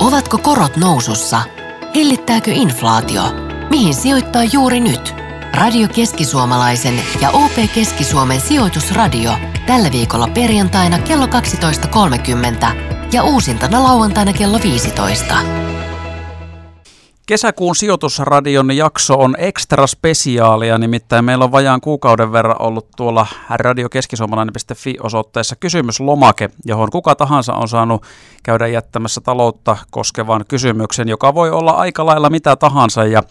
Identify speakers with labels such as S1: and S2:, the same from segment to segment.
S1: Ovatko korot nousussa? Hellittääkö inflaatio? Mihin sijoittaa juuri nyt? Radio Keski-Suomalaisen ja OP Keski-Suomen sijoitusradio tällä viikolla perjantaina kello 12.30 ja uusintana lauantaina kello 15.
S2: Kesäkuun sijoitusradion jakso on ekstra spesiaalia, nimittäin meillä on vajaan kuukauden verran ollut tuolla radiokeskisuomalainen.fi osoitteessa kysymyslomake, johon kuka tahansa on saanut käydä jättämässä taloutta koskevan kysymyksen, joka voi olla aika lailla mitä tahansa ja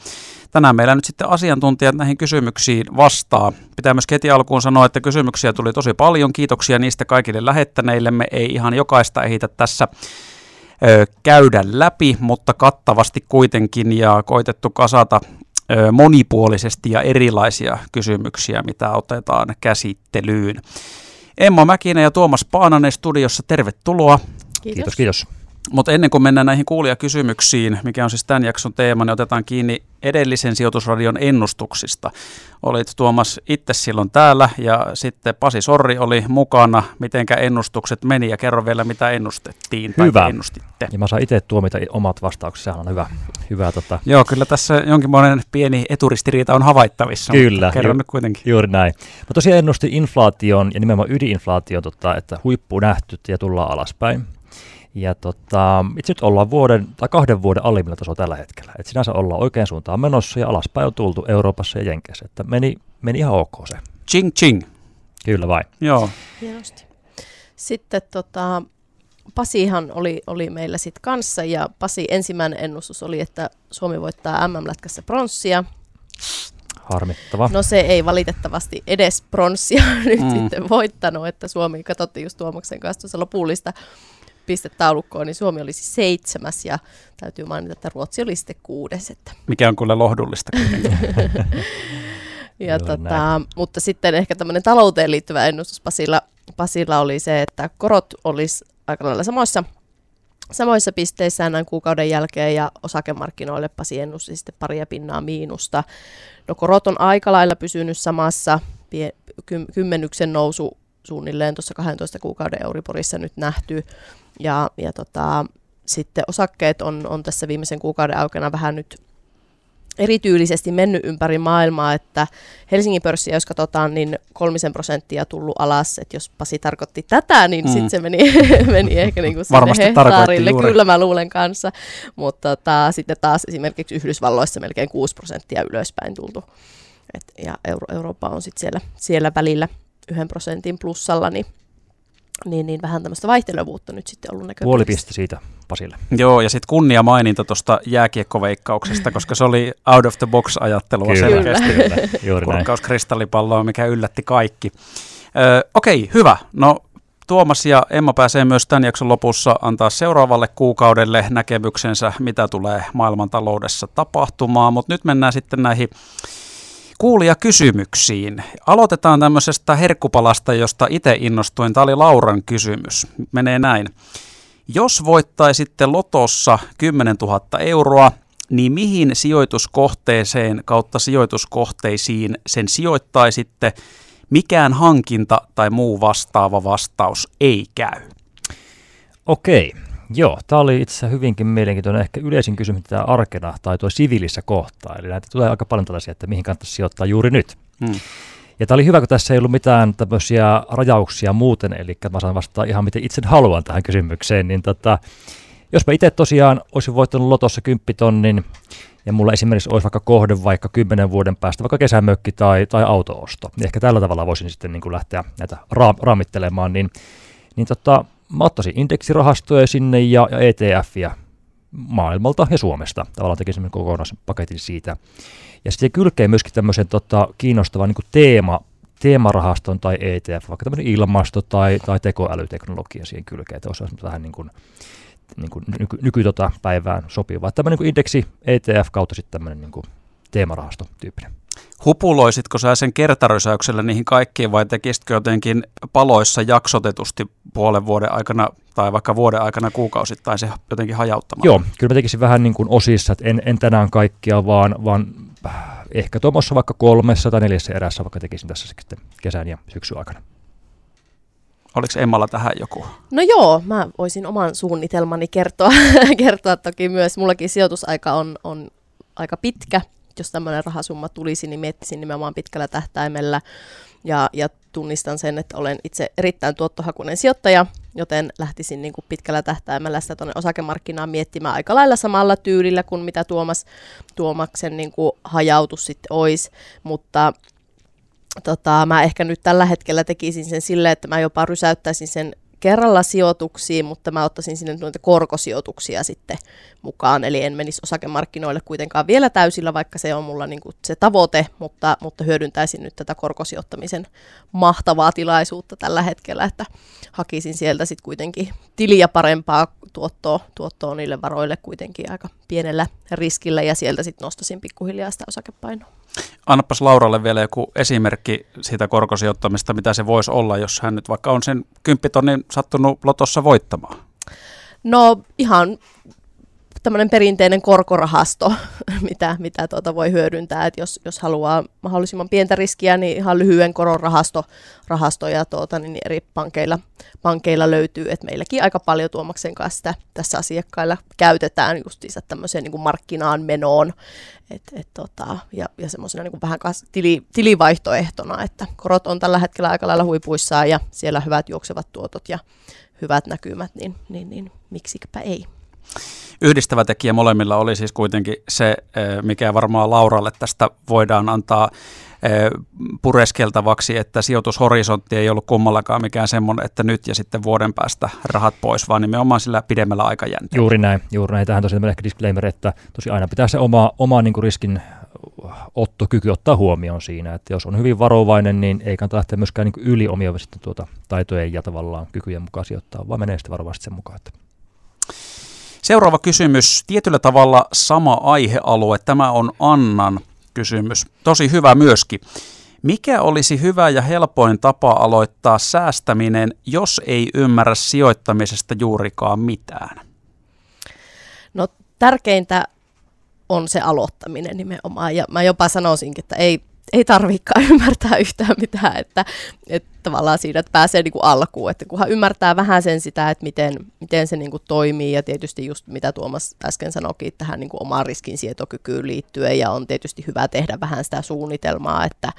S2: tänään meillä nyt sitten asiantuntijat näihin kysymyksiin vastaa. Pitää myös heti alkuun sanoa, että kysymyksiä tuli tosi paljon. Kiitoksia niistä kaikille lähettäneille. Me ei ihan jokaista ehitä tässä käydä läpi, mutta kattavasti kuitenkin ja koitettu kasata monipuolisesti ja erilaisia kysymyksiä, mitä otetaan käsittelyyn. Emma Mäkinen ja Tuomas Paananen studiossa, tervetuloa.
S3: Kiitos. Kiitos, kiitos.
S2: Mutta ennen kuin mennään näihin kuulijakysymyksiin, mikä on siis tämän jakson teema, niin otetaan kiinni edellisen sijoitusradion ennustuksista. Olit Tuomas itse silloin täällä ja sitten Pasi Sorri oli mukana. Mitenkä ennustukset meni ja kerro vielä mitä ennustettiin
S3: hyvä.
S2: tai ennustitte.
S3: Ja mä saan itse tuomita omat vastaukset, sehän on hyvä. hyvä tota.
S2: Joo, kyllä tässä jonkinlainen pieni eturistiriita on havaittavissa.
S3: Kyllä.
S2: Kerro ju- nyt kuitenkin.
S3: Juuri näin. Mä tosiaan ennustin inflaation ja nimenomaan ydinflaation, tota, että huippu nähty ja tullaan alaspäin. Ja tota, itse nyt ollaan vuoden tai kahden vuoden alimmilla tasolla tällä hetkellä. Et sinänsä ollaan oikein suuntaan menossa ja alaspäin on tultu Euroopassa ja Jenkeissä. Että meni, meni ihan ok se.
S2: Ching ching.
S3: Kyllä vai.
S2: Joo.
S4: Hienosti. Sitten tota, Pasihan oli, oli meillä sitten kanssa ja Pasi ensimmäinen ennustus oli, että Suomi voittaa MM-lätkässä pronssia.
S3: Harmittava.
S4: No se ei valitettavasti edes pronssia nyt mm. sitten voittanut, että Suomi, katsottiin just Tuomaksen kanssa tuossa lopullista pistetaulukkoon, niin Suomi oli siis seitsemäs ja täytyy mainita, että Ruotsi oli sitten kuudes. Että.
S2: Mikä on kyllä lohdullista.
S4: ja tota, mutta sitten ehkä tämmöinen talouteen liittyvä ennustus Pasilla, Pasilla oli se, että korot olisi aika lailla samoissa, samoissa pisteissä näin kuukauden jälkeen ja osakemarkkinoille Pasi ennusti sitten paria pinnaa miinusta. No korot on aika lailla pysynyt samassa, pie, kymmenyksen nousu suunnilleen tuossa 12 kuukauden Euriborissa nyt nähty. Ja, ja tota, sitten osakkeet on, on tässä viimeisen kuukauden aikana vähän nyt erityylisesti mennyt ympäri maailmaa, että Helsingin pörssiä, jos katsotaan, niin kolmisen prosenttia tullut alas, että jos Pasi tarkoitti tätä, niin mm. sitten se meni, meni ehkä niin kuin
S2: Varmasti
S4: hehtaarille, kyllä mä luulen kanssa, mutta tota, sitten taas esimerkiksi Yhdysvalloissa melkein 6 prosenttia ylöspäin tultu, Et, ja Euro- Eurooppa on sitten siellä, siellä välillä yhden prosentin plussalla, niin niin, niin vähän tämmöistä vaihtelevuutta nyt sitten ollut näköpiirissä.
S3: Puoli piste siitä Pasille.
S2: Joo, ja sitten kunnia maininta tuosta jääkiekkoveikkauksesta, koska se oli out of the box ajattelua
S3: kyllä,
S2: selkeästi.
S3: Kyllä, juuri
S2: kristallipalloa, mikä yllätti kaikki. Ö, okei, hyvä. No Tuomas ja Emma pääsee myös tämän jakson lopussa antaa seuraavalle kuukaudelle näkemyksensä, mitä tulee maailman taloudessa tapahtumaan, mutta nyt mennään sitten näihin kuulia kysymyksiin. Aloitetaan tämmöisestä herkkupalasta, josta itse innostuin. Tämä oli Lauran kysymys. Menee näin. Jos voittaisitte lotossa 10 000 euroa, niin mihin sijoituskohteeseen kautta sijoituskohteisiin sen sijoittaisitte? Mikään hankinta tai muu vastaava vastaus ei käy.
S3: Okei. Joo, tämä oli itse asiassa hyvinkin mielenkiintoinen. Ehkä yleisin kysymys, mitä arkena tai tuo siviilissä kohtaa. Eli näitä tulee aika paljon tällaisia, että mihin kannattaisi sijoittaa juuri nyt. Hmm. Ja tämä oli hyvä, kun tässä ei ollut mitään tämmöisiä rajauksia muuten, eli mä saan vastata ihan miten itse haluan tähän kysymykseen. Niin tota, jos mä itse tosiaan olisin voittanut lotossa 10 tonnin, ja mulla esimerkiksi olisi vaikka kohde vaikka 10 vuoden päästä, vaikka kesämökki tai, tai autoosto, niin ehkä tällä tavalla voisin sitten niin kuin lähteä näitä ra- raamittelemaan, niin, niin tota, mä ottaisin indeksirahastoja sinne ja, ja ETFiä maailmalta ja Suomesta. Tavallaan tekisin kokonaispaketin siitä. Ja sitten kylkee myöskin tämmöisen tota, kiinnostavan niin teema, teemarahaston tai ETF, vaikka tämmöinen ilmasto tai, tai tekoälyteknologia siihen kylkeen, että olisi vähän niin kuin, niin kuin nyky, nyky tota päivään sopivaa. Tämmöinen niin indeksi ETF kautta sitten tämmöinen niin teemarahasto tyyppinen.
S2: Hupuloisitko sä sen kertarysäyksellä niihin kaikkiin vai tekisitkö jotenkin paloissa jaksotetusti puolen vuoden aikana tai vaikka vuoden aikana kuukausittain se jotenkin hajauttamaan?
S3: Joo, kyllä mä tekisin vähän niin kuin osissa, että en, en tänään kaikkia, vaan, vaan ehkä tuommoissa vaikka kolmessa tai neljässä erässä vaikka tekisin tässä sitten kesän ja syksyn aikana.
S2: Oliko Emmalla tähän joku?
S4: No joo, mä voisin oman suunnitelmani kertoa, kertoa toki myös. Mullakin sijoitusaika on, on aika pitkä. Jos tämmöinen rahasumma tulisi, niin miettisin nimenomaan pitkällä tähtäimellä. Ja, ja tunnistan sen, että olen itse erittäin tuottohakuinen sijoittaja, joten lähtisin niin kuin pitkällä tähtäimellä sitä tuonne osakemarkkinaan miettimään aika lailla samalla tyylillä kuin mitä Tuomas, Tuomaksen niin kuin hajautus sitten olisi, mutta tota, mä ehkä nyt tällä hetkellä tekisin sen silleen, että mä jopa rysäyttäisin sen kerralla sijoituksiin, mutta mä ottaisin sinne noita korkosijoituksia sitten mukaan, eli en menisi osakemarkkinoille kuitenkaan vielä täysillä, vaikka se on mulla niin kuin se tavoite, mutta, mutta hyödyntäisin nyt tätä korkosijoittamisen mahtavaa tilaisuutta tällä hetkellä, että hakisin sieltä sitten kuitenkin tiliä parempaa tuottoa, tuottoa niille varoille kuitenkin aika pienellä riskillä, ja sieltä sitten nostasin pikkuhiljaa sitä osakepainoa.
S2: Annapas Lauralle vielä joku esimerkki siitä korkosijoittamista, mitä se voisi olla, jos hän nyt vaikka on sen kymppitonnin sattunut lotossa voittamaan.
S4: No ihan tämmöinen perinteinen korkorahasto, mitä, mitä tuota voi hyödyntää, että jos, jos haluaa mahdollisimman pientä riskiä, niin ihan lyhyen koron rahasto, rahastoja tuota, niin eri pankeilla, pankeilla löytyy, että meilläkin aika paljon Tuomaksen kanssa sitä, tässä asiakkailla käytetään justiinsa tämmöiseen niin kuin markkinaan menoon, et, et, tota, ja, ja semmoisena niin vähän tili, tilivaihtoehtona, että korot on tällä hetkellä aika lailla huipuissaan ja siellä hyvät juoksevat tuotot ja hyvät näkymät, niin, niin, niin miksikpä ei.
S2: Yhdistävä tekijä molemmilla oli siis kuitenkin se, eh, mikä varmaan Lauralle tästä voidaan antaa eh, pureskeltavaksi, että sijoitushorisontti ei ollut kummallakaan mikään semmoinen, että nyt ja sitten vuoden päästä rahat pois, vaan nimenomaan sillä pidemmällä aikajänteellä.
S3: Juuri näin, juuri näin. Tähän tosiaan ehkä disclaimer, että tosi aina pitää se oma, oma niin riskin ottokyky ottaa huomioon siinä, että jos on hyvin varovainen, niin ei kannata lähteä myöskään niin yli omia sitten tuota taitojen ja tavallaan kykyjen mukaan sijoittaa, vaan menee sitten varovasti sen mukaan. Että
S2: Seuraava kysymys, tietyllä tavalla sama aihealue. Tämä on Annan kysymys. Tosi hyvä myöskin. Mikä olisi hyvä ja helpoin tapa aloittaa säästäminen, jos ei ymmärrä sijoittamisesta juurikaan mitään?
S4: No tärkeintä on se aloittaminen nimenomaan. Ja mä jopa sanoisinkin, että ei ei tarvikaan ymmärtää yhtään mitään, että, että tavallaan siinä, että pääsee niin kuin alkuun, että kunhan ymmärtää vähän sen sitä, että miten, miten se niin kuin toimii ja tietysti just mitä Tuomas äsken sanoikin tähän niin kuin omaan riskinsietokykyyn liittyen ja on tietysti hyvä tehdä vähän sitä suunnitelmaa, että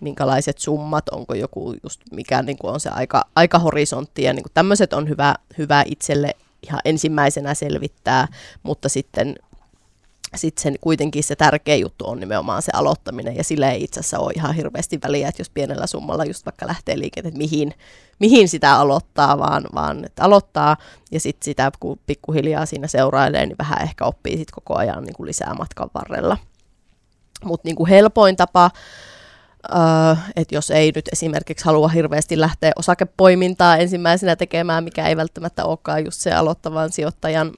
S4: minkälaiset summat, onko joku just mikä niin kuin on se aika, aikahorisontti ja niin kuin tämmöiset on hyvä, hyvä itselle ihan ensimmäisenä selvittää, mutta sitten sitten kuitenkin se tärkeä juttu on nimenomaan se aloittaminen, ja sillä ei itse asiassa ole ihan hirveästi väliä, että jos pienellä summalla just vaikka lähtee liikenteen, että mihin, mihin sitä aloittaa, vaan, vaan että aloittaa, ja sitten sitä kun pikkuhiljaa siinä seurailee, niin vähän ehkä oppii sit koko ajan niin kuin lisää matkan varrella. Mutta niin helpoin tapa, Uh, että jos ei nyt esimerkiksi halua hirveästi lähteä osakepoimintaa ensimmäisenä tekemään, mikä ei välttämättä olekaan just se aloittavan sijoittajan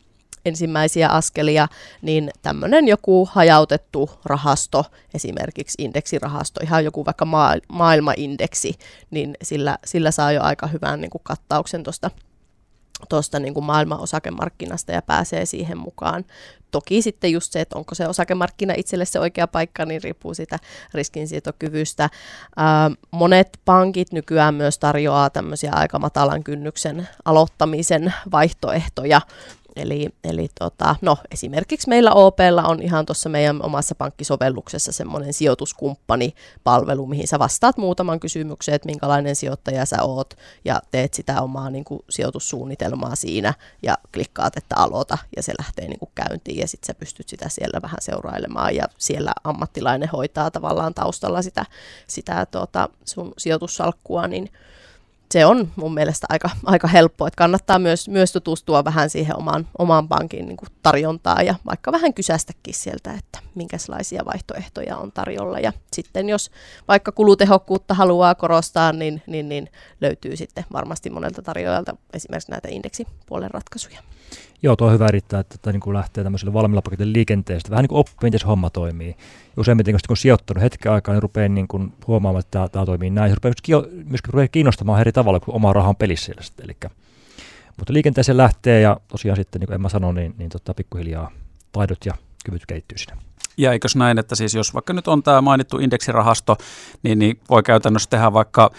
S4: ensimmäisiä askelia, niin tämmöinen joku hajautettu rahasto, esimerkiksi indeksirahasto, ihan joku vaikka maa, maailmaindeksi, niin sillä, sillä saa jo aika hyvän niin kuin kattauksen tuosta tuosta niin kuin maailman osakemarkkinasta ja pääsee siihen mukaan. Toki sitten just se, että onko se osakemarkkina itselle se oikea paikka, niin riippuu siitä riskinsietokyvystä. Ää, monet pankit nykyään myös tarjoaa tämmöisiä aika matalan kynnyksen aloittamisen vaihtoehtoja, Eli, eli tota, no, esimerkiksi meillä OPlla on ihan tuossa meidän omassa pankkisovelluksessa semmoinen sijoituskumppani-palvelu, mihin sä vastaat muutaman kysymyksen, että minkälainen sijoittaja sä oot, ja teet sitä omaa niin kuin, sijoitussuunnitelmaa siinä, ja klikkaat, että aloita, ja se lähtee niin kuin, käyntiin, ja sitten sä pystyt sitä siellä vähän seurailemaan, ja siellä ammattilainen hoitaa tavallaan taustalla sitä, sitä tuota, sun sijoitussalkkua, niin se on mun mielestä aika, aika helppo, että kannattaa myös, myös tutustua vähän siihen omaan, omaan pankin niin kuin tarjontaan ja vaikka vähän kysästäkin sieltä, että minkälaisia vaihtoehtoja on tarjolla. Ja sitten jos vaikka kulutehokkuutta haluaa korostaa, niin, niin, niin löytyy sitten varmasti monelta tarjoajalta esimerkiksi näitä indeksipuolen ratkaisuja.
S3: Joo, tuo on hyvä erittää, että, että niin kuin lähtee tämmöiselle valmiilla paketin liikenteestä. Vähän niin kuin oppii, miten se homma toimii. Useimmiten, kun on sijoittanut hetken aikaa, niin rupeaa niin kuin huomaamaan, että tämä, toimii näin. Se rupeaa myöskin rupeaa kiinnostamaan eri tavalla, kun oma raha on pelissä siellä sitten. Eli, mutta liikenteeseen lähtee ja tosiaan sitten, niin kuin Emma sanoi, niin, niin tota, pikkuhiljaa taidot ja kyvyt kehittyy sinne.
S2: Ja eikös näin, että siis jos vaikka nyt on tämä mainittu indeksirahasto, niin, niin voi käytännössä tehdä vaikka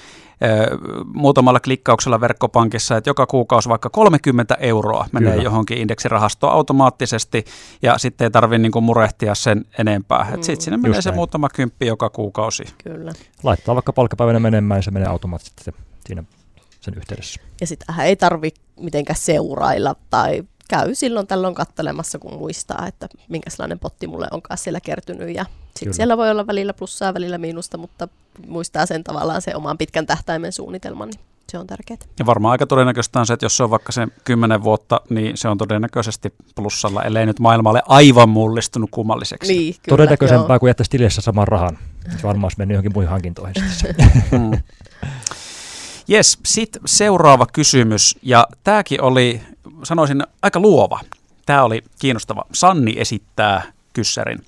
S2: muutamalla klikkauksella verkkopankissa, että joka kuukausi vaikka 30 euroa menee Kyllä. johonkin indeksirahastoon automaattisesti ja sitten ei tarvitse niin murehtia sen enempää. Mm. Sitten sinne menee Just se näin. muutama kymppi joka kuukausi.
S3: Kyllä. Laittaa vaikka palkkapäivänä menemään ja se menee automaattisesti siinä sen yhteydessä.
S4: Ja sitten ei tarvitse mitenkään seurailla tai käy silloin tällöin kattelemassa, kun muistaa, että minkälainen potti mulle onkaan siellä kertynyt. Ja sitten siellä voi olla välillä plussaa, välillä miinusta, mutta muistaa sen tavallaan se oman pitkän tähtäimen suunnitelman, niin se on tärkeää.
S2: Ja varmaan aika todennäköistä on se, että jos se on vaikka se kymmenen vuotta, niin se on todennäköisesti plussalla, ellei nyt maailmalle aivan mullistunut kummalliseksi.
S3: Niin, kyllä, Todennäköisempää joo. kuin jättäisi tilissä saman rahan. Se varmaan olisi mennyt johonkin muihin hankintoihin. mm.
S2: Yes, sitten seuraava kysymys, ja tämäkin oli, sanoisin, aika luova. Tämä oli kiinnostava. Sanni esittää kyssärin.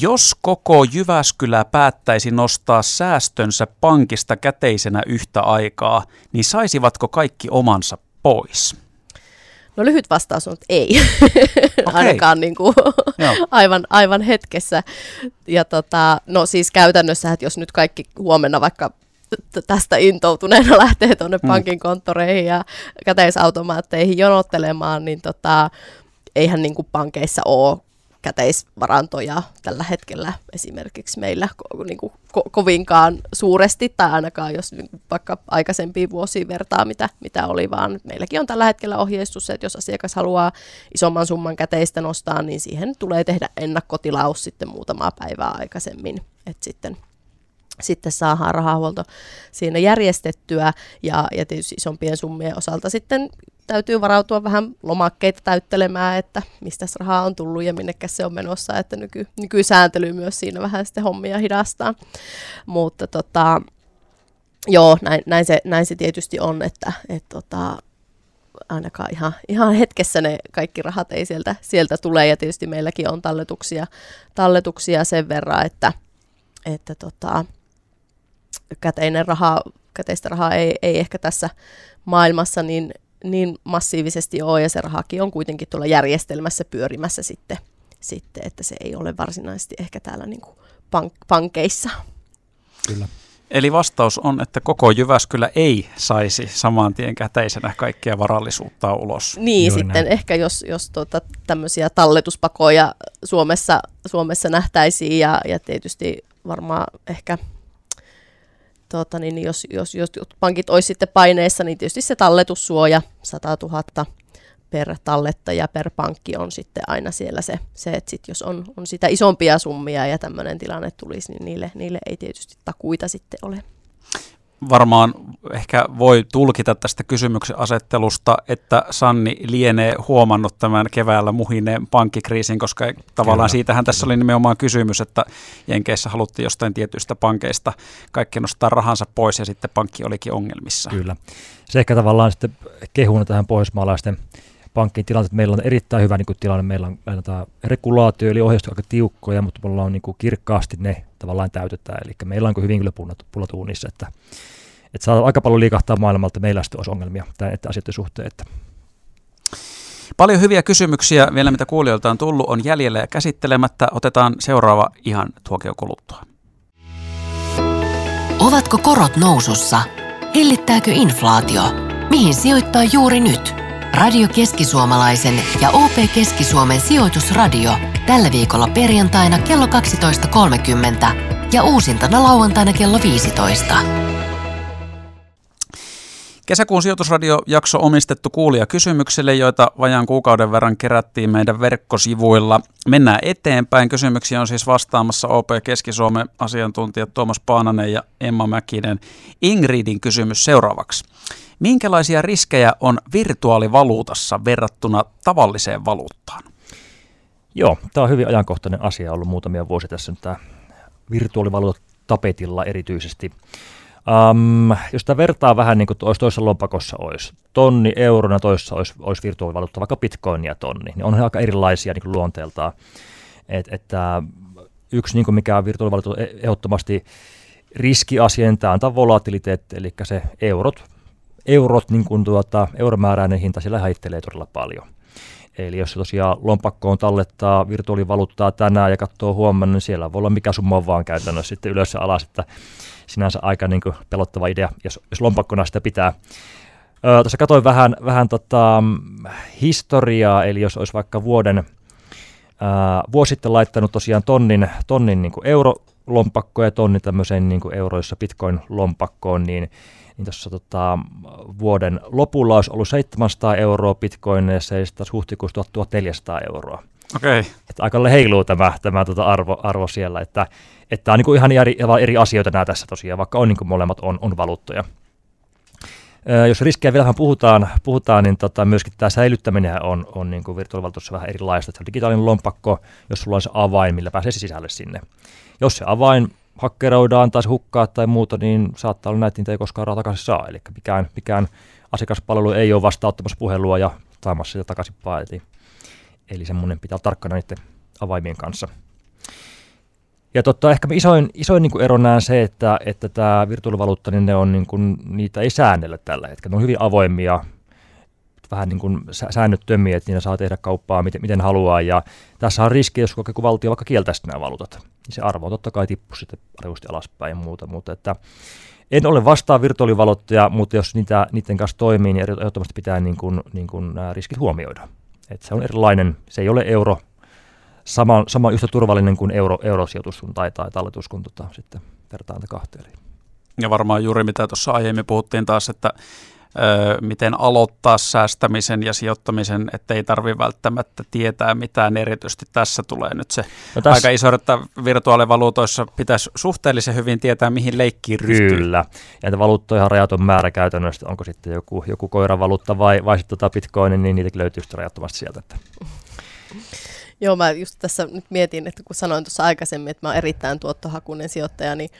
S2: Jos koko Jyväskylä päättäisi nostaa säästönsä pankista käteisenä yhtä aikaa, niin saisivatko kaikki omansa pois?
S4: No lyhyt vastaus on, että ei. Okay. Ainakaan niin kuin, aivan, aivan hetkessä. Ja tota, no siis käytännössä, että jos nyt kaikki huomenna vaikka tästä intoutuneena lähtee tuonne mm. pankin konttoreihin ja käteisautomaatteihin jonottelemaan, niin tota, eihän niin kuin pankeissa ole käteisvarantoja tällä hetkellä esimerkiksi meillä ko- niin kuin ko- kovinkaan suuresti, tai ainakaan jos niin vaikka aikaisempiin vuosiin vertaa, mitä, mitä oli, vaan meilläkin on tällä hetkellä ohjeistus, että jos asiakas haluaa isomman summan käteistä nostaa, niin siihen tulee tehdä ennakkotilaus sitten muutamaa päivää aikaisemmin, että sitten sitten saadaan rahahuolto siinä järjestettyä ja, ja tietysti isompien summien osalta sitten täytyy varautua vähän lomakkeita täyttelemään, että mistä rahaa on tullut ja minnekä se on menossa, että nyky, nykysääntely myös siinä vähän sitten hommia hidastaa. Mutta tota, joo, näin, näin, se, näin se tietysti on, että et tota, ainakaan ihan, ihan hetkessä ne kaikki rahat ei sieltä, sieltä tule ja tietysti meilläkin on talletuksia, talletuksia sen verran, että, että tota, käteinen raha, käteistä rahaa ei, ei ehkä tässä maailmassa niin, niin massiivisesti ole, ja se rahakin on kuitenkin tuolla järjestelmässä pyörimässä sitten, sitten että se ei ole varsinaisesti ehkä täällä niin kuin pank- pankeissa.
S2: Kyllä. Eli vastaus on, että koko Jyväskylä ei saisi saman tien käteisenä kaikkia varallisuutta ulos.
S4: Niin, Juuri sitten näin. ehkä jos, jos tuota, tämmöisiä talletuspakoja Suomessa, Suomessa nähtäisiin ja, ja tietysti varmaan ehkä tuota, niin jos, jos, jos pankit olisi sitten paineessa, niin tietysti se talletussuoja 100 000 per tallettaja per pankki on sitten aina siellä se, se että sit jos on, on sitä isompia summia ja tämmöinen tilanne tulisi, niin niille, niille ei tietysti takuita sitten ole
S2: varmaan ehkä voi tulkita tästä kysymyksen asettelusta, että Sanni lienee huomannut tämän keväällä muhineen pankkikriisin, koska tavallaan Kyllä. siitähän tässä oli nimenomaan kysymys, että Jenkeissä haluttiin jostain tietyistä pankeista kaikki nostaa rahansa pois ja sitten pankki olikin ongelmissa.
S3: Kyllä. Se ehkä tavallaan sitten kehuna tähän pohjoismaalaisten pankkien tilanne, että meillä on erittäin hyvä niin kuin, tilanne, meillä on, meillä on tämä regulaatio, eli ohjeistus aika tiukkoja, mutta meillä on niin kuin, kirkkaasti ne tavallaan täytetään, eli meillä on hyvin kyllä punnat uunissa, että että saa aika paljon liikahtaa maailmalta, meillä sitten olisi ongelmia tämän asioiden suhteen. Että.
S2: Paljon hyviä kysymyksiä vielä, mitä kuulijoilta on tullut, on jäljellä ja käsittelemättä. Otetaan seuraava ihan tuokio kuluttua.
S1: Ovatko korot nousussa? Hillittääkö inflaatio? Mihin sijoittaa juuri nyt? Radio Keski-Suomalaisen ja OP Keski-Suomen sijoitusradio tällä viikolla perjantaina kello 12.30 ja uusintana lauantaina kello 15.
S2: Kesäkuun sijoitusradiojakso omistettu kuulia kysymyksille, joita vajaan kuukauden verran kerättiin meidän verkkosivuilla. Mennään eteenpäin. Kysymyksiä on siis vastaamassa OP Keski-Suomen asiantuntijat Tuomas Paananen ja Emma Mäkinen. Ingridin kysymys seuraavaksi. Minkälaisia riskejä on virtuaalivaluutassa verrattuna tavalliseen valuuttaan?
S3: Joo, tämä on hyvin ajankohtainen asia ollut muutamia vuosia tässä nyt tämä virtuaalivaluutat tapetilla erityisesti. Um, jos tämä vertaa vähän niin kuin olisi toisessa lompakossa olisi tonni eurona, toisessa olisi, olisi virtuaalivaluutta, vaikka bitcoinia tonni, niin on aika erilaisia niin luonteeltaan. Et, että yksi, niin kuin mikä on virtuaalivaluutta, e-, ehdottomasti riskiasia, tämä antaa volatiliteetti, eli se eurot, eurot niin kuin tuota, euromääräinen hinta, sillä heittelee todella paljon. Eli jos tosiaan lompakkoon tallettaa virtuaalivaluuttaa tänään ja katsoo huomenna, niin siellä voi olla mikä summa vaan käytännössä sitten ylös ja alas, että sinänsä aika niin kuin pelottava idea, jos, jos lompakkona sitä pitää. Öö, tuossa katsoin vähän, vähän tota, historiaa, eli jos olisi vaikka vuoden, öö, vuosi sitten laittanut tosiaan tonnin, tonnin niin kuin eurolompakkoon ja tonnin tämmöiseen niin euroissa bitcoin-lompakkoon, niin niin tuossa tota, vuoden lopulla olisi ollut 700 euroa bitcoineissa ja sitten huhtikuussa 1400 euroa.
S2: Okei. Okay.
S3: Että aika heiluu tämä, tämä tota arvo, arvo siellä, että, että on niin ihan eri, eri asioita nämä tässä tosiaan, vaikka on niin molemmat on, on valuuttoja. Jos riskejä vielä vähän puhutaan, puhutaan niin tota, myöskin tämä säilyttäminen on, on niin kuin virtuaalivaluutossa vähän erilaista. Se on digitaalinen lompakko, jos sulla on se avain, millä pääsee sisälle sinne. Jos se avain hakkeroidaan tai hukkaa tai muuta, niin saattaa olla näin, että niitä ei koskaan takaisin saa. Eli mikään, mikään asiakaspalvelu ei ole vastaanottamassa puhelua ja saamassa sitä takaisin Eli, eli semmoinen pitää olla tarkkana niiden avaimien kanssa. Ja totta, ehkä isoin, isoin niin ero näen se, että, että tämä virtuaalivaluutta, niin ne on, niin kuin, niitä ei säännellä tällä hetkellä. Ne on hyvin avoimia, vähän niin kuin säännöttömiä, että niitä saa tehdä kauppaa miten, miten haluaa. Ja tässä on riski, jos joku valtio vaikka kieltäisi nämä valuutat, niin se arvo totta kai tippuu sitten rajusti alaspäin ja muuta. Mutta että en ole vastaan virtuaalivaluuttoja, mutta jos niitä, niiden kanssa toimii, niin ehdottomasti pitää niin kuin, niin kuin nämä riskit huomioida. että se on erilainen, se ei ole euro, sama, sama yhtä turvallinen kuin euro, eurosijoitus tai, tai talletus, kun tota, sitten vertaan kahteen.
S2: Ja varmaan juuri mitä tuossa aiemmin puhuttiin taas, että miten aloittaa säästämisen ja sijoittamisen, ettei tarvi välttämättä tietää mitään erityisesti. Tässä tulee nyt se no tässä... aika iso, että virtuaalivaluutoissa pitäisi suhteellisen hyvin tietää, mihin leikkiin ryhtyy.
S3: Kyllä, ja että valuuttoja rajaton määrä käytännössä, onko sitten joku, joku koiravaluutta vai, vai sitten tota bitcoin, niin niitäkin löytyy sitten rajattomasti sieltä. Että.
S4: Joo, mä just tässä nyt mietin, että kun sanoin tuossa aikaisemmin, että mä oon erittäin tuottohakuinen sijoittaja, niin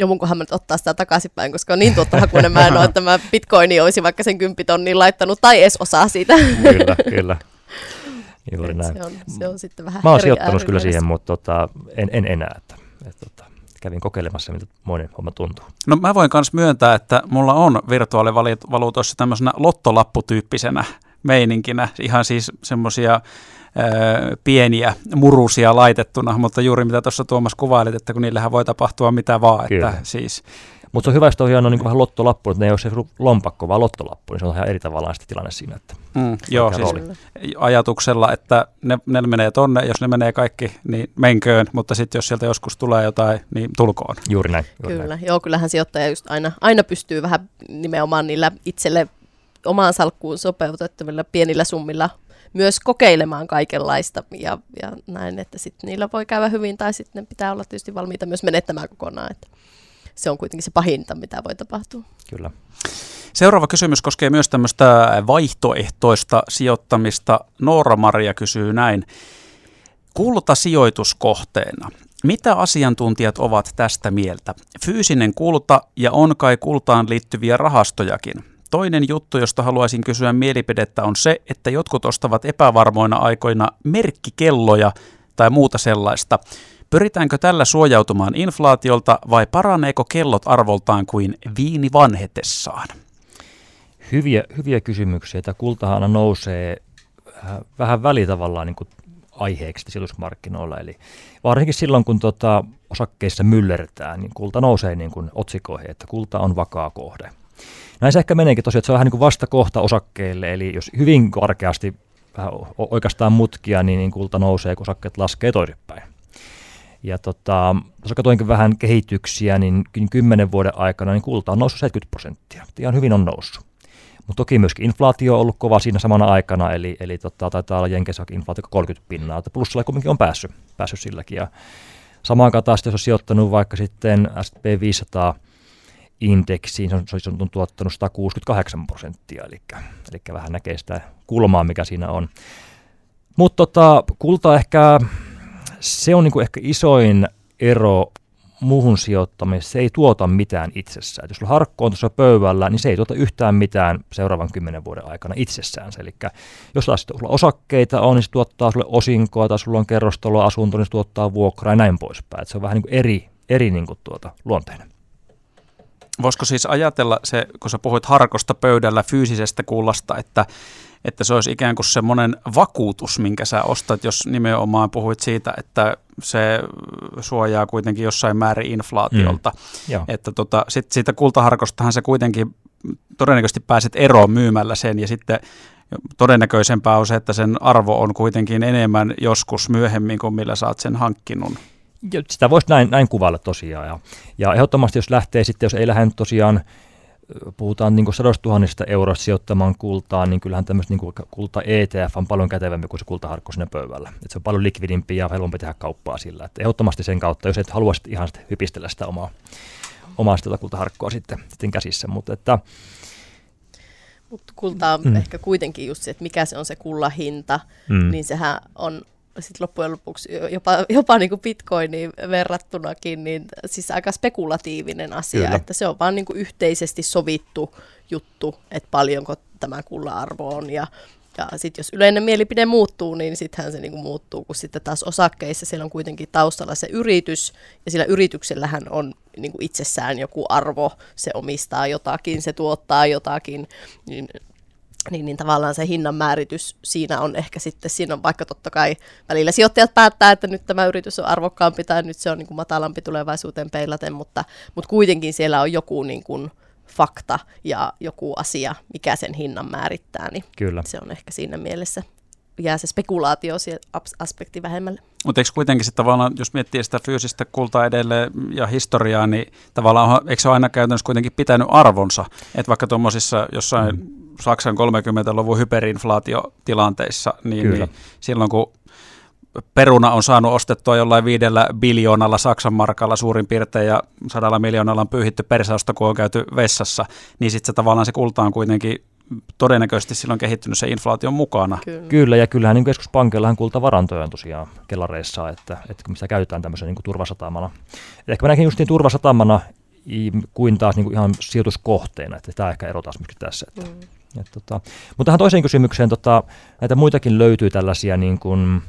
S4: jo munkohan mä nyt ottaa sitä takaisinpäin, koska on niin tuottohakuinen mä en ole, että mä bitcoini olisi vaikka sen kymppitonnin laittanut tai edes osaa siitä.
S3: kyllä, kyllä. Juuri näin.
S4: Se on, se on sitten vähän
S3: Mä oon sijoittanut kyllä siihen, mutta tota, en, en enää. Että, että, tota, kävin kokeilemassa, miltä monen homma tuntuu.
S2: No mä voin myös myöntää, että mulla on virtuaalivaluutoissa tämmöisenä lottolapputyyppisenä meininkinä, ihan siis semmoisia pieniä murusia laitettuna, mutta juuri mitä tuossa Tuomas kuvailit, että kun niillähän voi tapahtua mitä vaan. Että siis,
S3: mutta se on hyvä, että on niin vähän lottolappu, että ne ei ole se lompakko, vaan lottolappu, niin se on ihan eri tavallaan sitten tilanne siinä. Että
S2: mm, joo, siis rooli. ajatuksella, että ne, ne menee tonne, jos ne menee kaikki, niin menköön, mutta sitten jos sieltä joskus tulee jotain, niin tulkoon.
S3: Juuri näin.
S4: Juuri
S3: Kyllä,
S4: näin. joo, kyllähän sijoittaja just aina, aina pystyy vähän nimenomaan niillä itselle omaan salkkuun sopeutettavilla pienillä summilla myös kokeilemaan kaikenlaista ja, ja näin, että sitten niillä voi käydä hyvin tai sitten pitää olla tietysti valmiita myös menettämään kokonaan, että se on kuitenkin se pahinta, mitä voi tapahtua.
S3: Kyllä.
S2: Seuraava kysymys koskee myös tämmöistä vaihtoehtoista sijoittamista. Noora-Maria kysyy näin. Kulta sijoituskohteena. Mitä asiantuntijat ovat tästä mieltä? Fyysinen kulta ja on kai kultaan liittyviä rahastojakin. Toinen juttu, josta haluaisin kysyä mielipidettä, on se, että jotkut ostavat epävarmoina aikoina merkkikelloja tai muuta sellaista. Pyritäänkö tällä suojautumaan inflaatiolta vai paraneeko kellot arvoltaan kuin viini vanhetessaan?
S3: Hyviä, hyviä kysymyksiä. Tämä kultahan aina nousee vähän välitavallaan niin kuin aiheeksi sijoitusmarkkinoilla. Eli varsinkin silloin, kun tota, osakkeissa myllertää, niin kulta nousee niin kuin otsikoihin, että kulta on vakaa kohde. Näin se ehkä meneekin tosiaan, että se on vähän niin kuin vastakohta osakkeille, eli jos hyvin korkeasti vähän oikeastaan mutkia, niin, niin kulta nousee, kun osakkeet laskee toisinpäin. Ja tota, jos katoinkin vähän kehityksiä, niin kymmenen vuoden aikana niin kulta on noussut 70 prosenttia. Ihan hyvin on noussut. Mutta toki myöskin inflaatio on ollut kova siinä samana aikana, eli, eli tota, taitaa olla Jenkeissä inflaatio 30 pinnaa, että plussalla kuitenkin on päässyt, päässyt silläkin. Ja samaan kataasti, jos on sijoittanut vaikka sitten S&P 500 indeksiin, se on, se on tuottanut 168 prosenttia, eli, eli vähän näkee sitä kulmaa, mikä siinä on. Mutta tota, kulta ehkä, se on niinku ehkä isoin ero muuhun sijoittamiseen, se ei tuota mitään itsessään. jos sulla harkko on tuossa pöydällä, niin se ei tuota yhtään mitään seuraavan kymmenen vuoden aikana itsessään. Eli jos taas sulla osakkeita on, niin se tuottaa sulle osinkoa, tai sulla on kerrostalo, asunto, niin se tuottaa vuokraa ja näin poispäin. Et se on vähän niin kuin eri, eri niin kuin tuota, luonteinen.
S2: Voisiko siis ajatella se, kun sä puhuit harkosta pöydällä fyysisestä kullasta, että, että se olisi ikään kuin semmoinen vakuutus, minkä sä ostat, jos nimenomaan puhuit siitä, että se suojaa kuitenkin jossain määrin inflaatiolta. Mm. Että tota, sit siitä kultaharkostahan se kuitenkin todennäköisesti pääset eroon myymällä sen ja sitten todennäköisempää on se, että sen arvo on kuitenkin enemmän joskus myöhemmin kuin millä saat sen hankkinut.
S3: Sitä voisi näin, näin kuvailla tosiaan. Ja, ja ehdottomasti jos lähtee sitten, jos ei lähde tosiaan, puhutaan niin sadoista tuhannista euroista sijoittamaan kultaa, niin kyllähän tämmöistä niin kulta ETF on paljon kätevämpi kuin se kultaharkko sinne pöydällä. Et se on paljon likvidimpi ja helpompi tehdä kauppaa sillä. Et ehdottomasti sen kautta, jos et halua ihan sitten hypistellä sitä omaa, omaa sitä kultaharkkoa sitten, sitten käsissä. Mutta että,
S4: mutta kulta on mm. ehkä kuitenkin just se, että mikä se on se kullahinta, mm. niin sehän on sit loppujen lopuksi jopa, jopa niin kuin bitcoiniin verrattunakin, niin siis aika spekulatiivinen asia, Kyllä. että se on vaan niin kuin yhteisesti sovittu juttu, että paljonko tämä kulla-arvo on ja ja sitten jos yleinen mielipide muuttuu, niin sittenhän se niinku muuttuu, kun sitten taas osakkeissa siellä on kuitenkin taustalla se yritys, ja sillä yrityksellähän on niinku itsessään joku arvo, se omistaa jotakin, se tuottaa jotakin, niin niin, niin tavallaan se hinnan määritys siinä on ehkä sitten, siinä on vaikka totta kai välillä sijoittajat päättää, että nyt tämä yritys on arvokkaampi tai nyt se on niin kuin matalampi tulevaisuuteen peilaten, mutta, mutta kuitenkin siellä on joku niin kuin fakta ja joku asia, mikä sen hinnan määrittää, niin Kyllä. se on ehkä siinä mielessä jää se spekulaatio aspekti vähemmälle.
S2: Mutta eikö kuitenkin sitten tavallaan, jos miettii sitä fyysistä kultaa edelleen ja historiaa, niin tavallaan eikö se ole aina käytännössä kuitenkin pitänyt arvonsa? Että vaikka tuommoisissa jossain mm. Saksan 30-luvun hyperinflaatiotilanteissa, niin, niin silloin kun peruna on saanut ostettua jollain viidellä biljoonalla Saksan markalla suurin piirtein ja sadalla miljoonalla on pyyhitty persausta, kun on käyty vessassa, niin sitten se tavallaan se kulta on kuitenkin todennäköisesti silloin kehittynyt se inflaation mukana.
S3: Kyllä, Kyllä ja kyllähän niin keskuspankillahan kultavarantoja on tosiaan kellareissa, että, että kun sitä käytetään tämmöisen niin turvasatamana. Et ehkä mä näkin just niin turvasatamana kuin taas niin kuin ihan sijoituskohteena, että tämä ehkä erotaan myöskin tässä. Että, mm. Et, tota, mutta tähän toiseen kysymykseen, tota, näitä muitakin löytyy tällaisia niin kuin,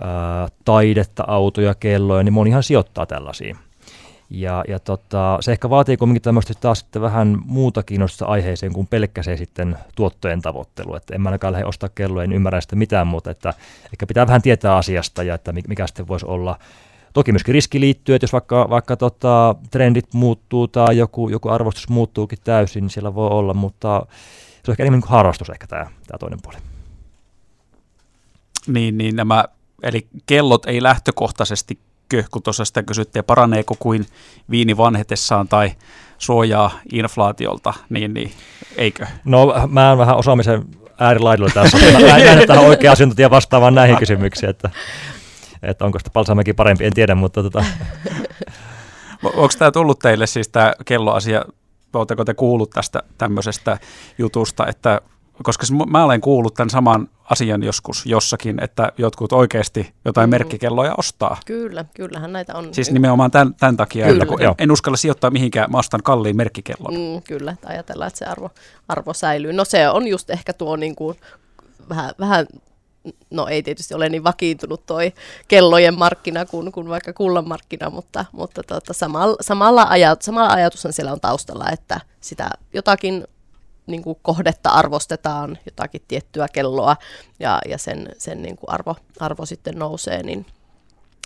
S3: ää, taidetta, autoja, kelloja, niin monihan sijoittaa tällaisiin. Ja, ja tota, se ehkä vaatii kuitenkin tämmöistä taas sitten vähän muuta kiinnostusta aiheeseen kuin pelkkäseen sitten tuottojen tavoittelu. Että en mä ainakaan lähde ostaa kelloa, en ymmärrä sitä mitään muuta, että ehkä pitää vähän tietää asiasta ja että mikä sitten voisi olla. Toki myöskin riski liittyy, että jos vaikka, vaikka tota, trendit muuttuu tai joku, joku arvostus muuttuukin täysin, niin siellä voi olla, mutta se on ehkä enemmän kuin harrastus ehkä tämä, tämä toinen puoli.
S2: Niin, niin nämä, eli kellot ei lähtökohtaisesti kun tuossa sitä kysyttiin, paraneeko kuin viini vanhetessaan tai suojaa inflaatiolta, niin, niin eikö?
S3: No mä en vähän osaamisen äärilaidolla tässä. Mä en näe tähän oikea asiantuntija vastaamaan näihin kysymyksiin, että, että onko sitä palsamäki parempi, en tiedä, mutta tota.
S2: Onko tämä tullut teille siis tämä kelloasia, oletteko te kuullut tästä tämmöisestä jutusta, että koska mä olen kuullut tämän saman asian joskus jossakin, että jotkut oikeasti jotain mm. merkkikelloja ostaa.
S4: Kyllä, kyllähän näitä on.
S2: Siis nimenomaan tämän, tämän takia, kyllä. että kun en, en uskalla sijoittaa mihinkään, mä ostan kalliin merkkikellon.
S4: Mm, kyllä, että ajatellaan, että se arvo, arvo säilyy. No se on just ehkä tuo niin kuin, vähän, vähän no ei tietysti ole niin vakiintunut toi kellojen markkina kuin, kuin vaikka kullan markkina, mutta, mutta tota, samalla, samalla, ajat, samalla ajatushan siellä on taustalla, että sitä jotakin niin kuin kohdetta arvostetaan, jotakin tiettyä kelloa, ja, ja sen, sen niin kuin arvo, arvo sitten nousee, niin,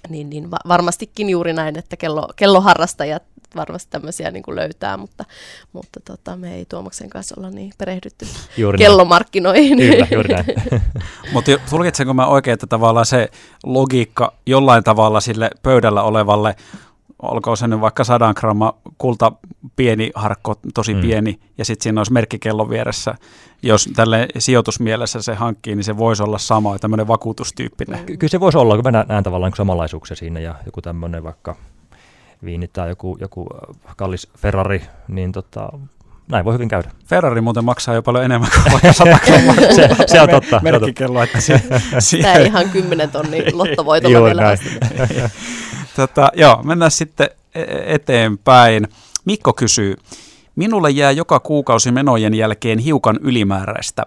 S4: niin, niin varmastikin juuri näin, että kello, kelloharrastajat varmasti tämmöisiä niin kuin löytää, mutta, mutta tota, me ei Tuomaksen kanssa olla niin perehdytty juuri kellomarkkinoihin.
S3: Kyllä, juuri näin.
S2: mutta tulkitsenko mä oikein, että tavallaan se logiikka jollain tavalla sille pöydällä olevalle olkoon se nyt vaikka sadan gramma kulta pieni harkko, tosi mm. pieni, ja sitten siinä olisi merkkikello vieressä. Jos tälle sijoitusmielessä se hankkii, niin se voisi olla sama, tämmöinen vakuutustyyppinen.
S3: Ky- kyllä se voisi olla, kun mä näen tavallaan samanlaisuuksia siinä, ja joku tämmöinen vaikka viini tai joku, joku kallis Ferrari, niin tota, näin voi hyvin käydä.
S2: Ferrari muuten maksaa jo paljon enemmän kuin vaikka 100
S3: se, se on totta.
S2: Merkkikello, että se,
S4: Tämä ihan 10 tonni lottovoitolla vielä
S2: Tota, joo, mennään sitten e-, eteenpäin. Mikko kysyy, minulle jää joka kuukausi menojen jälkeen hiukan ylimääräistä.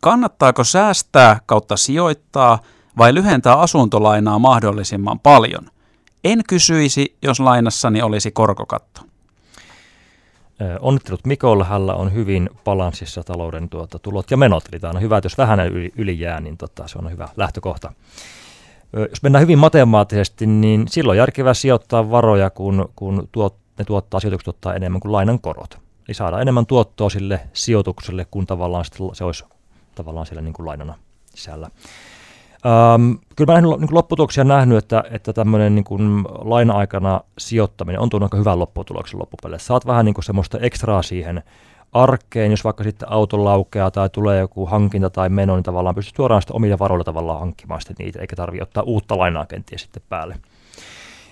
S2: Kannattaako säästää kautta sijoittaa vai lyhentää asuntolainaa mahdollisimman paljon? En kysyisi, jos lainassani olisi korkokatto.
S3: Onnittelut Mikolle, hänellä on hyvin balanssissa talouden tuota, tulot ja menot, eli tämä on hyvä, että jos vähän yli, yli jää, niin tota, se on hyvä lähtökohta. Jos mennään hyvin matemaattisesti, niin silloin järkevää sijoittaa varoja, kun, kun tuot, ne tuottaa sijoitukset tuottaa enemmän kuin lainan korot. Eli saadaan enemmän tuottoa sille sijoitukselle, kun tavallaan se olisi tavallaan siellä niin kuin lainana sisällä. Ähm, kyllä mä olen niin lopputuloksia nähnyt, että, että tämmöinen niin kuin laina-aikana sijoittaminen on tuonut aika hyvän lopputuloksen loppupeleissä. Saat vähän niin kuin semmoista ekstraa siihen arkeen, jos vaikka sitten auto laukeaa tai tulee joku hankinta tai meno, niin tavallaan pystyt suoraan sitten omilla varoilla tavallaan hankkimaan sitten niitä, eikä tarvitse ottaa uutta lainaa kenties sitten päälle.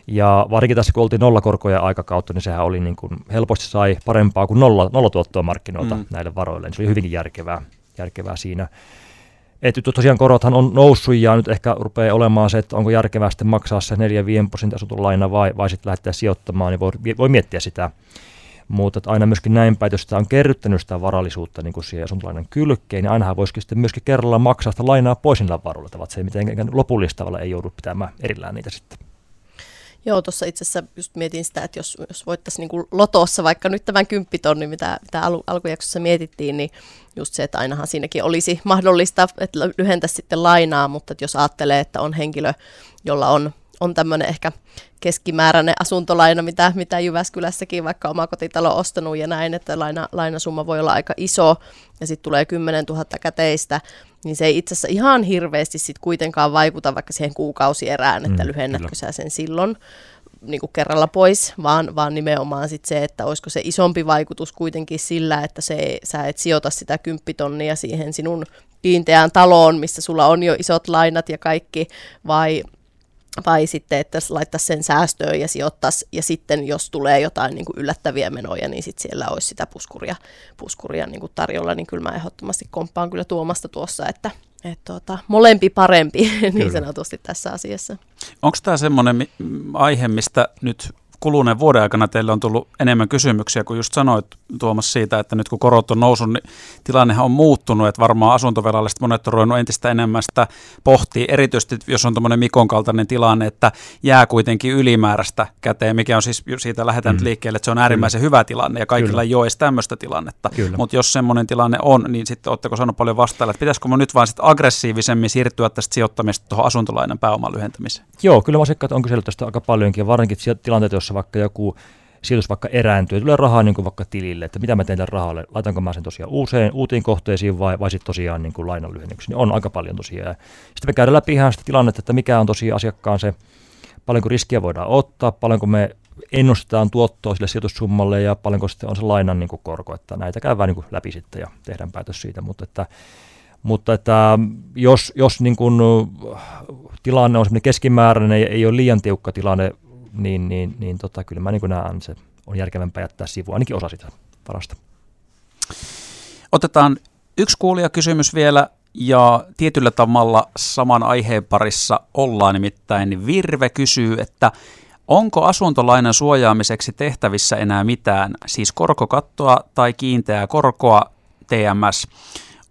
S3: Ja varsinkin tässä, kun oltiin nollakorkoja aikakautta, niin sehän oli niin kuin, helposti sai parempaa kuin nolla, nollatuottoa markkinoilta mm. näille varoille. Niin se oli hyvinkin järkevää, järkevää siinä. Että tosiaan korothan on noussut ja nyt ehkä rupeaa olemaan se, että onko järkevää sitten maksaa se 4-5 prosentin asuntolaina vai, vai sitten lähteä sijoittamaan, niin voi, voi miettiä sitä. Mutta aina myöskin näin päin, jos sitä on kerryttänyt sitä varallisuutta niin kuin siihen asuntolainan kylkeen, niin ainahan voisikin sitten myöskin kerralla maksaa sitä lainaa pois niillä varoilla, että se mitenkään lopullista ei joudu pitämään erillään niitä sitten.
S4: Joo, tuossa itse asiassa just mietin sitä, että jos, jos voittaisiin niin lotossa vaikka nyt tämän kymppitonni, mitä, mitä al, alkujaksossa mietittiin, niin just se, että ainahan siinäkin olisi mahdollista, että lyhentä sitten lainaa, mutta että jos ajattelee, että on henkilö, jolla on, on tämmöinen ehkä keskimääräinen asuntolaina, mitä, mitä Jyväskylässäkin vaikka oma kotitalo ostanut ja näin, että laina, lainasumma voi olla aika iso ja sitten tulee 10 000 käteistä, niin se ei itse asiassa ihan hirveästi sit kuitenkaan vaikuta vaikka siihen kuukausierään, että mm, lyhennätkö kyllä. sä sen silloin niin kuin kerralla pois, vaan, vaan nimenomaan sit se, että olisiko se isompi vaikutus kuitenkin sillä, että se, sä et sijoita sitä kymppitonnia siihen sinun kiinteään taloon, missä sulla on jo isot lainat ja kaikki, vai vai sitten, että laittaisi sen säästöön ja sijoittaisi, ja sitten jos tulee jotain niin kuin yllättäviä menoja, niin sitten siellä olisi sitä puskuria, puskuria niin kuin tarjolla, niin kyllä mä ehdottomasti komppaan kyllä Tuomasta tuossa, että et tuota, molempi parempi niin sanotusti tässä asiassa.
S2: Onko tämä semmoinen aihe, mistä nyt kuluneen vuoden aikana teille on tullut enemmän kysymyksiä, kuin just sanoit Tuomas siitä, että nyt kun korot on noussut, niin tilannehan on muuttunut, että varmaan asuntovelalliset monet on ruvennut entistä enemmän sitä pohtii, erityisesti jos on tämmöinen Mikon kaltainen tilanne, että jää kuitenkin ylimääräistä käteen, mikä on siis, siitä lähdetään mm. liikkeelle, että se on äärimmäisen Kyllä. hyvä tilanne ja kaikilla Kyllä. ei ole edes tämmöistä tilannetta, mutta jos semmoinen tilanne on, niin sitten oletteko sanonut paljon vastailla, että pitäisikö me nyt vaan sitten aggressiivisemmin siirtyä tästä sijoittamista tuohon asuntolainan pääoman lyhentämiseen?
S3: Joo, kyllä asiakkaat on kysellyt tästä aika paljonkin, varsinkin tilanteet, vaikka joku sijoitus vaikka erääntyy, tulee rahaa niin kuin vaikka tilille, että mitä mä teen tällä rahalle, laitanko mä sen tosiaan uuseen, uutiin kohteisiin vai, vai sitten tosiaan niin kuin lainan lyhennyksi, niin on aika paljon tosiaan. Sitten me käydään läpi ihan sitä tilannetta, että mikä on tosiaan asiakkaan se, paljonko riskiä voidaan ottaa, paljonko me ennustetaan tuottoa sille sijoitussummalle ja paljonko sitten on se lainan niin kuin korko, että näitä käydään niin kuin läpi sitten ja tehdään päätös siitä, mutta että mutta että jos, jos niin kuin tilanne on keskimääräinen ja ei ole liian tiukka tilanne niin, niin, niin tota, kyllä mä niin näen, se on järkevämpää jättää sivu, ainakin osa sitä varasta.
S2: Otetaan yksi kysymys vielä, ja tietyllä tavalla saman aiheen parissa ollaan nimittäin. Virve kysyy, että onko asuntolainan suojaamiseksi tehtävissä enää mitään, siis korkokattoa tai kiinteää korkoa TMS?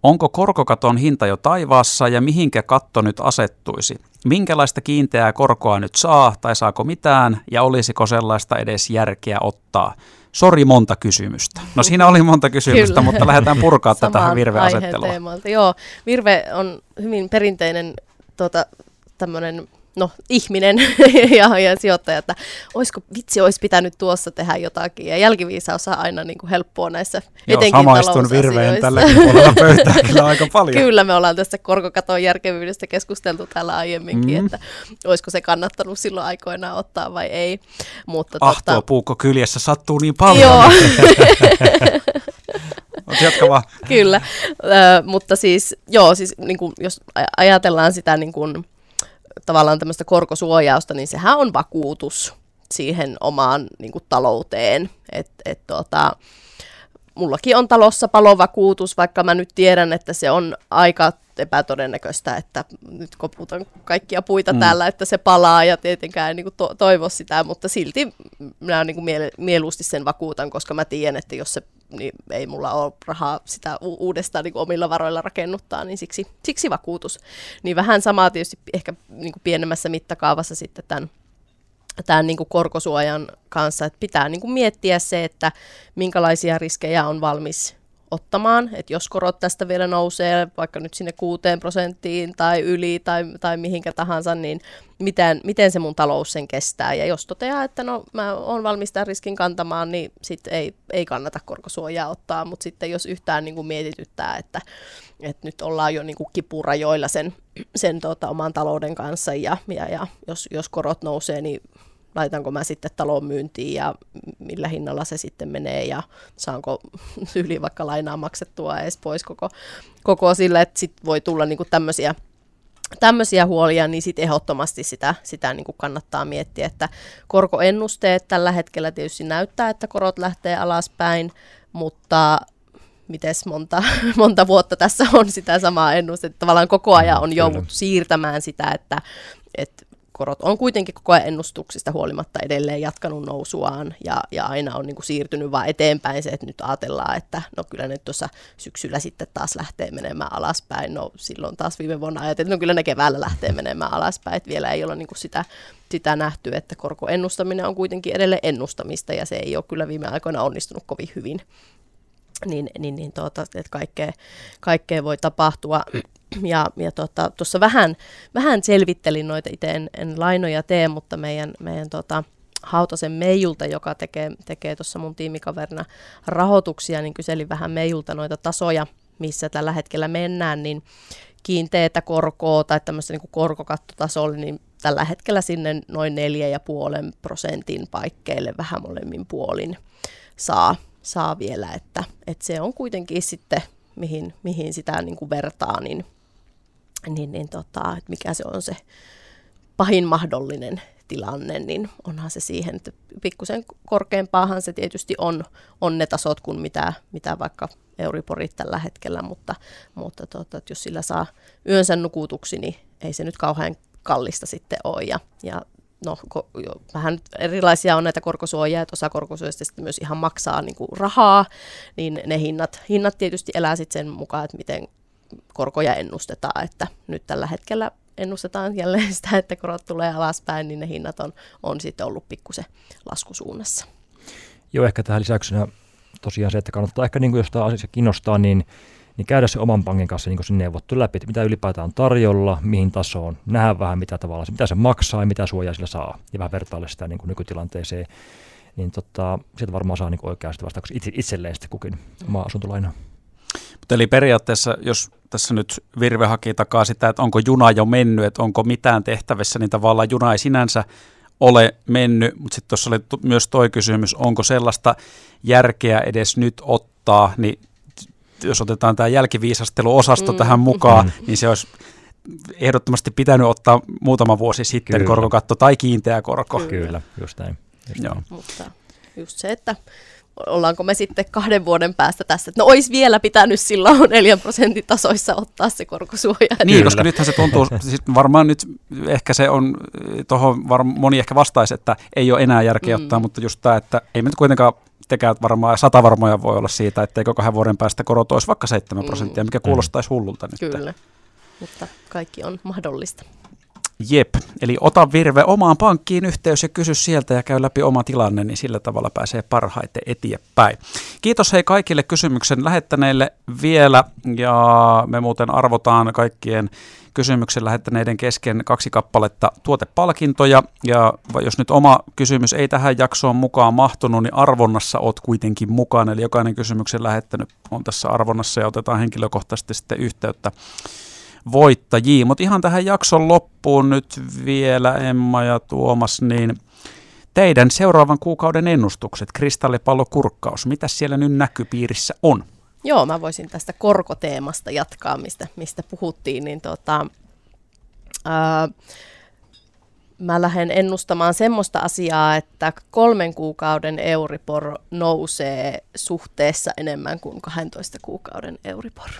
S2: Onko korkokaton hinta jo taivaassa ja mihinkä katto nyt asettuisi? Minkälaista kiinteää korkoa nyt saa tai saako mitään ja olisiko sellaista edes järkeä ottaa? Sori monta kysymystä. No siinä oli monta kysymystä, Kyllä. mutta lähdetään purkaa tätä virveasettelua.
S4: Joo, virve on hyvin perinteinen tuota, tämmöinen no, ihminen ja, ja sijoittaja, että olisiko, vitsi, olisi pitänyt tuossa tehdä jotakin. Ja jälkiviisaus on aina niin kuin helppoa näissä
S2: Joo, etenkin samaistun virveen tälläkin puolella pöytää kyllä aika paljon.
S4: Kyllä, me ollaan tästä korkokaton järkevyydestä keskusteltu täällä aiemminkin, mm. että olisiko se kannattanut silloin aikoinaan ottaa vai ei.
S2: Mutta ah, tota... tuo puukko kyljessä sattuu niin paljon.
S4: Joo.
S2: Jatka vaan.
S4: Kyllä, uh, mutta siis, joo, siis niin kuin, jos ajatellaan sitä niin kuin, tavallaan tämmöistä korkosuojausta, niin sehän on vakuutus siihen omaan niin kuin, talouteen. Et, et, tota, mullakin on talossa palovakuutus, vaikka mä nyt tiedän, että se on aika epätodennäköistä, että nyt koputan kaikkia puita mm. täällä, että se palaa ja tietenkään en niin kuin to- toivo sitä, mutta silti minä niin kuin miele- mieluusti sen vakuutan, koska mä tiedän, että jos se niin ei mulla ole rahaa sitä u- uudestaan niin omilla varoilla rakennuttaa, niin siksi, siksi vakuutus. Niin vähän samaa tietysti ehkä niin kuin pienemmässä mittakaavassa sitten tämän tämän niin kuin korkosuojan kanssa, että pitää niin kuin miettiä se, että minkälaisia riskejä on valmis ottamaan, että jos korot tästä vielä nousee vaikka nyt sinne 6 prosenttiin tai yli tai, tai mihinkä tahansa, niin miten, miten se mun talous sen kestää. Ja jos toteaa, että no mä oon valmis tämän riskin kantamaan, niin sitten ei, ei kannata korkosuojaa ottaa, mutta sitten jos yhtään niin kuin mietityttää, että, että nyt ollaan jo niin kuin kipurajoilla sen, sen tota, oman talouden kanssa ja, ja, ja jos, jos korot nousee, niin laitanko mä sitten talon myyntiin ja millä hinnalla se sitten menee ja saanko yli vaikka lainaa maksettua edes pois koko, koko sillä, että sitten voi tulla niinku tämmöisiä tämmöisiä huolia, niin sitten ehdottomasti sitä, sitä niin kuin kannattaa miettiä, että korkoennusteet tällä hetkellä tietysti näyttää, että korot lähtee alaspäin, mutta miten monta, monta vuotta tässä on sitä samaa ennustetta. Tavallaan koko ajan on jouduttu siirtämään sitä, että, että korot on kuitenkin koko ajan ennustuksista huolimatta edelleen jatkanut nousuaan ja, ja aina on niin kuin siirtynyt vaan eteenpäin se, että nyt ajatellaan, että no kyllä ne tuossa syksyllä sitten taas lähtee menemään alaspäin. No silloin taas viime vuonna ajateltiin, että no kyllä ne keväällä lähtee menemään alaspäin, että vielä ei ole niin kuin sitä, sitä nähty, että korkoennustaminen on kuitenkin edelleen ennustamista ja se ei ole kyllä viime aikoina onnistunut kovin hyvin niin, niin, niin tuota, että kaikkea, kaikkea voi tapahtua. Ja, ja tuossa tota, vähän, vähän selvittelin noita, itse en, en lainoja tee, mutta meidän, meidän tota, Hautasen Meijulta, joka tekee, tekee tuossa mun tiimikaverina rahoituksia, niin kyselin vähän Meijulta noita tasoja, missä tällä hetkellä mennään, niin kiinteätä korkoa tai tämmöistä niin korkokattotasolla, niin tällä hetkellä sinne noin 4,5 prosentin paikkeille vähän molemmin puolin saa, saa vielä, että, että se on kuitenkin sitten, mihin, mihin sitä niin kuin vertaa, niin niin, niin tota, että mikä se on se pahin mahdollinen tilanne, niin onhan se siihen, että pikkusen korkeampaahan se tietysti on, on ne tasot kuin mitä, mitä vaikka Euriporit tällä hetkellä, mutta, mutta tota, että jos sillä saa yönsä nukutuksi, niin ei se nyt kauhean kallista sitten ole. Ja, ja no, ko, jo, vähän erilaisia on näitä korkosuojia, että osa korkosuojista sitten myös ihan maksaa niin kuin rahaa, niin ne hinnat, hinnat tietysti elää sitten sen mukaan, että miten korkoja ennustetaan, että nyt tällä hetkellä ennustetaan jälleen sitä, että korot tulee alaspäin, niin ne hinnat on, on sitten ollut pikkusen laskusuunnassa.
S3: Joo, ehkä tähän lisäyksenä tosiaan se, että kannattaa ehkä, niin kuin jos tämä asia kiinnostaa, niin, niin käydä se oman pankin kanssa niin se neuvottu läpi, että mitä ylipäätään on tarjolla, mihin tasoon, nähdä vähän mitä tavalla, mitä se maksaa ja mitä suojaa sillä saa, ja vähän vertailla sitä niin kuin nykytilanteeseen. Niin tota, sieltä varmaan saa niin oikeasti vastauksia itse, itselleen sitten kukin oma asuntolaina.
S2: Mutta eli periaatteessa, jos tässä nyt Virve haki takaa sitä, että onko juna jo mennyt, että onko mitään tehtävissä, niin tavallaan juna ei sinänsä ole mennyt, mutta sitten tuossa oli t- myös toi kysymys, onko sellaista järkeä edes nyt ottaa, niin jos otetaan tämä jälkiviisasteluosasto mm. tähän mukaan, mm. niin se olisi ehdottomasti pitänyt ottaa muutama vuosi sitten Kyllä. korkokatto tai kiinteä korko.
S3: Kyllä, Kyllä just näin. Just
S4: Joo. Näin. Mutta just se, että ollaanko me sitten kahden vuoden päästä tässä, että no olisi vielä pitänyt silloin 4 prosentin tasoissa ottaa se korkosuoja.
S2: Niin, Kyllä. koska nythän se tuntuu, siis varmaan nyt ehkä se on, tuohon moni ehkä vastaisi, että ei ole enää järkeä mm. ottaa, mutta just tämä, että ei me nyt kuitenkaan tekään varmaan sata varmoja voi olla siitä, että koko kahden vuoden päästä korot olisi vaikka 7 prosenttia, mikä mm. kuulostaisi hullulta nyt.
S4: Kyllä, mutta kaikki on mahdollista.
S2: Jep, eli ota Virve omaan pankkiin yhteys ja kysy sieltä ja käy läpi oma tilanne, niin sillä tavalla pääsee parhaiten eteenpäin. Kiitos hei kaikille kysymyksen lähettäneille vielä ja me muuten arvotaan kaikkien kysymyksen lähettäneiden kesken kaksi kappaletta tuotepalkintoja. Ja jos nyt oma kysymys ei tähän jaksoon mukaan mahtunut, niin arvonnassa oot kuitenkin mukana. Eli jokainen kysymyksen lähettänyt on tässä arvonnassa ja otetaan henkilökohtaisesti sitten yhteyttä voittajia. Mutta ihan tähän jakson loppuun nyt vielä Emma ja Tuomas, niin teidän seuraavan kuukauden ennustukset, kristallipallokurkkaus, mitä siellä nyt näkypiirissä on?
S4: Joo, mä voisin tästä korkoteemasta jatkaa, mistä, mistä puhuttiin, niin tota, ää, mä lähden ennustamaan semmoista asiaa, että kolmen kuukauden Euribor nousee suhteessa enemmän kuin 12 kuukauden Euribor.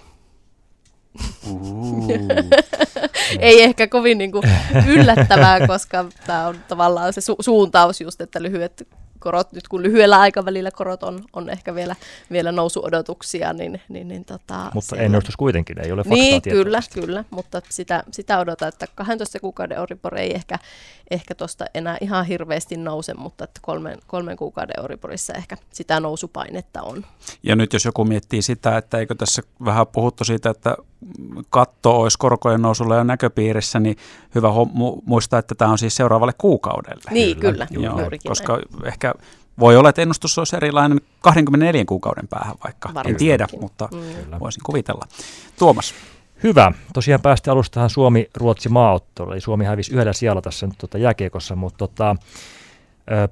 S4: Ei ehkä kovin niin kuin yllättävää, koska tämä on tavallaan se su- suuntaus just, että lyhyet korot, nyt kun lyhyellä aikavälillä korot on, on ehkä vielä, vielä nousuodotuksia, niin, niin, niin tota,
S3: Mutta siellä... ennustus kuitenkin ei ole faktaa
S4: Niin, kyllä, kyllä, mutta sitä, sitä odotan, että 12 kuukauden Euribor ei ehkä, ehkä tuosta enää ihan hirveästi nouse, mutta että kolmen, kolmen kuukauden Euriborissa ehkä sitä nousupainetta on.
S2: Ja nyt jos joku miettii sitä, että eikö tässä vähän puhuttu siitä, että katto olisi korkojen nousulla jo näköpiirissä, niin hyvä muistaa, että tämä on siis seuraavalle kuukaudelle.
S4: Niin, kyllä.
S2: kyllä Joo, koska näin. ehkä voi olla, että ennustus olisi erilainen 24 kuukauden päähän vaikka. Varmasti. En tiedä, mutta mm. voisin kuvitella. Tuomas.
S3: Hyvä. Tosiaan päästi alusta tähän Suomi-Ruotsi maaotteluun. Eli Suomi hävisi yhdellä sijalla tässä nyt tuota jääkiekossa, mutta tota,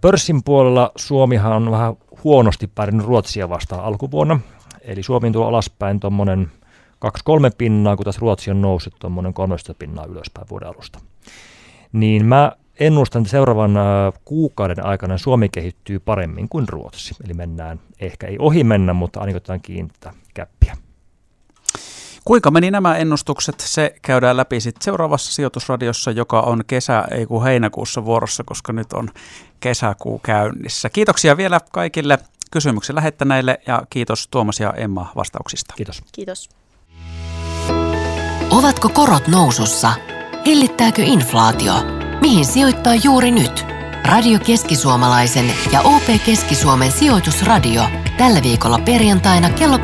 S3: pörssin puolella Suomihan on vähän huonosti pärjännyt Ruotsia vastaan alkuvuonna. Eli Suomi tullut alaspäin tuommoinen 2-3 pinnaa, kun taas Ruotsi on noussut tuommoinen 13 pinnaa ylöspäin vuoden alusta. Niin mä ennustan, että seuraavan kuukauden aikana Suomi kehittyy paremmin kuin Ruotsi. Eli mennään, ehkä ei ohi mennä, mutta ainakin otetaan kiinnittää käppiä.
S2: Kuinka meni nämä ennustukset? Se käydään läpi sitten seuraavassa sijoitusradiossa, joka on kesä, ei kun heinäkuussa vuorossa, koska nyt on kesäkuu käynnissä. Kiitoksia vielä kaikille kysymyksen lähettäneille ja kiitos Tuomas ja Emma vastauksista.
S3: Kiitos.
S4: Kiitos.
S1: Ovatko korot nousussa? Hellittääkö inflaatio? Mihin sijoittaa juuri nyt? Radio Keski-Suomalaisen ja OP Keski-Suomen sijoitusradio tällä viikolla perjantaina kello 12.30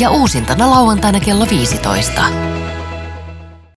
S1: ja uusintana lauantaina kello 15.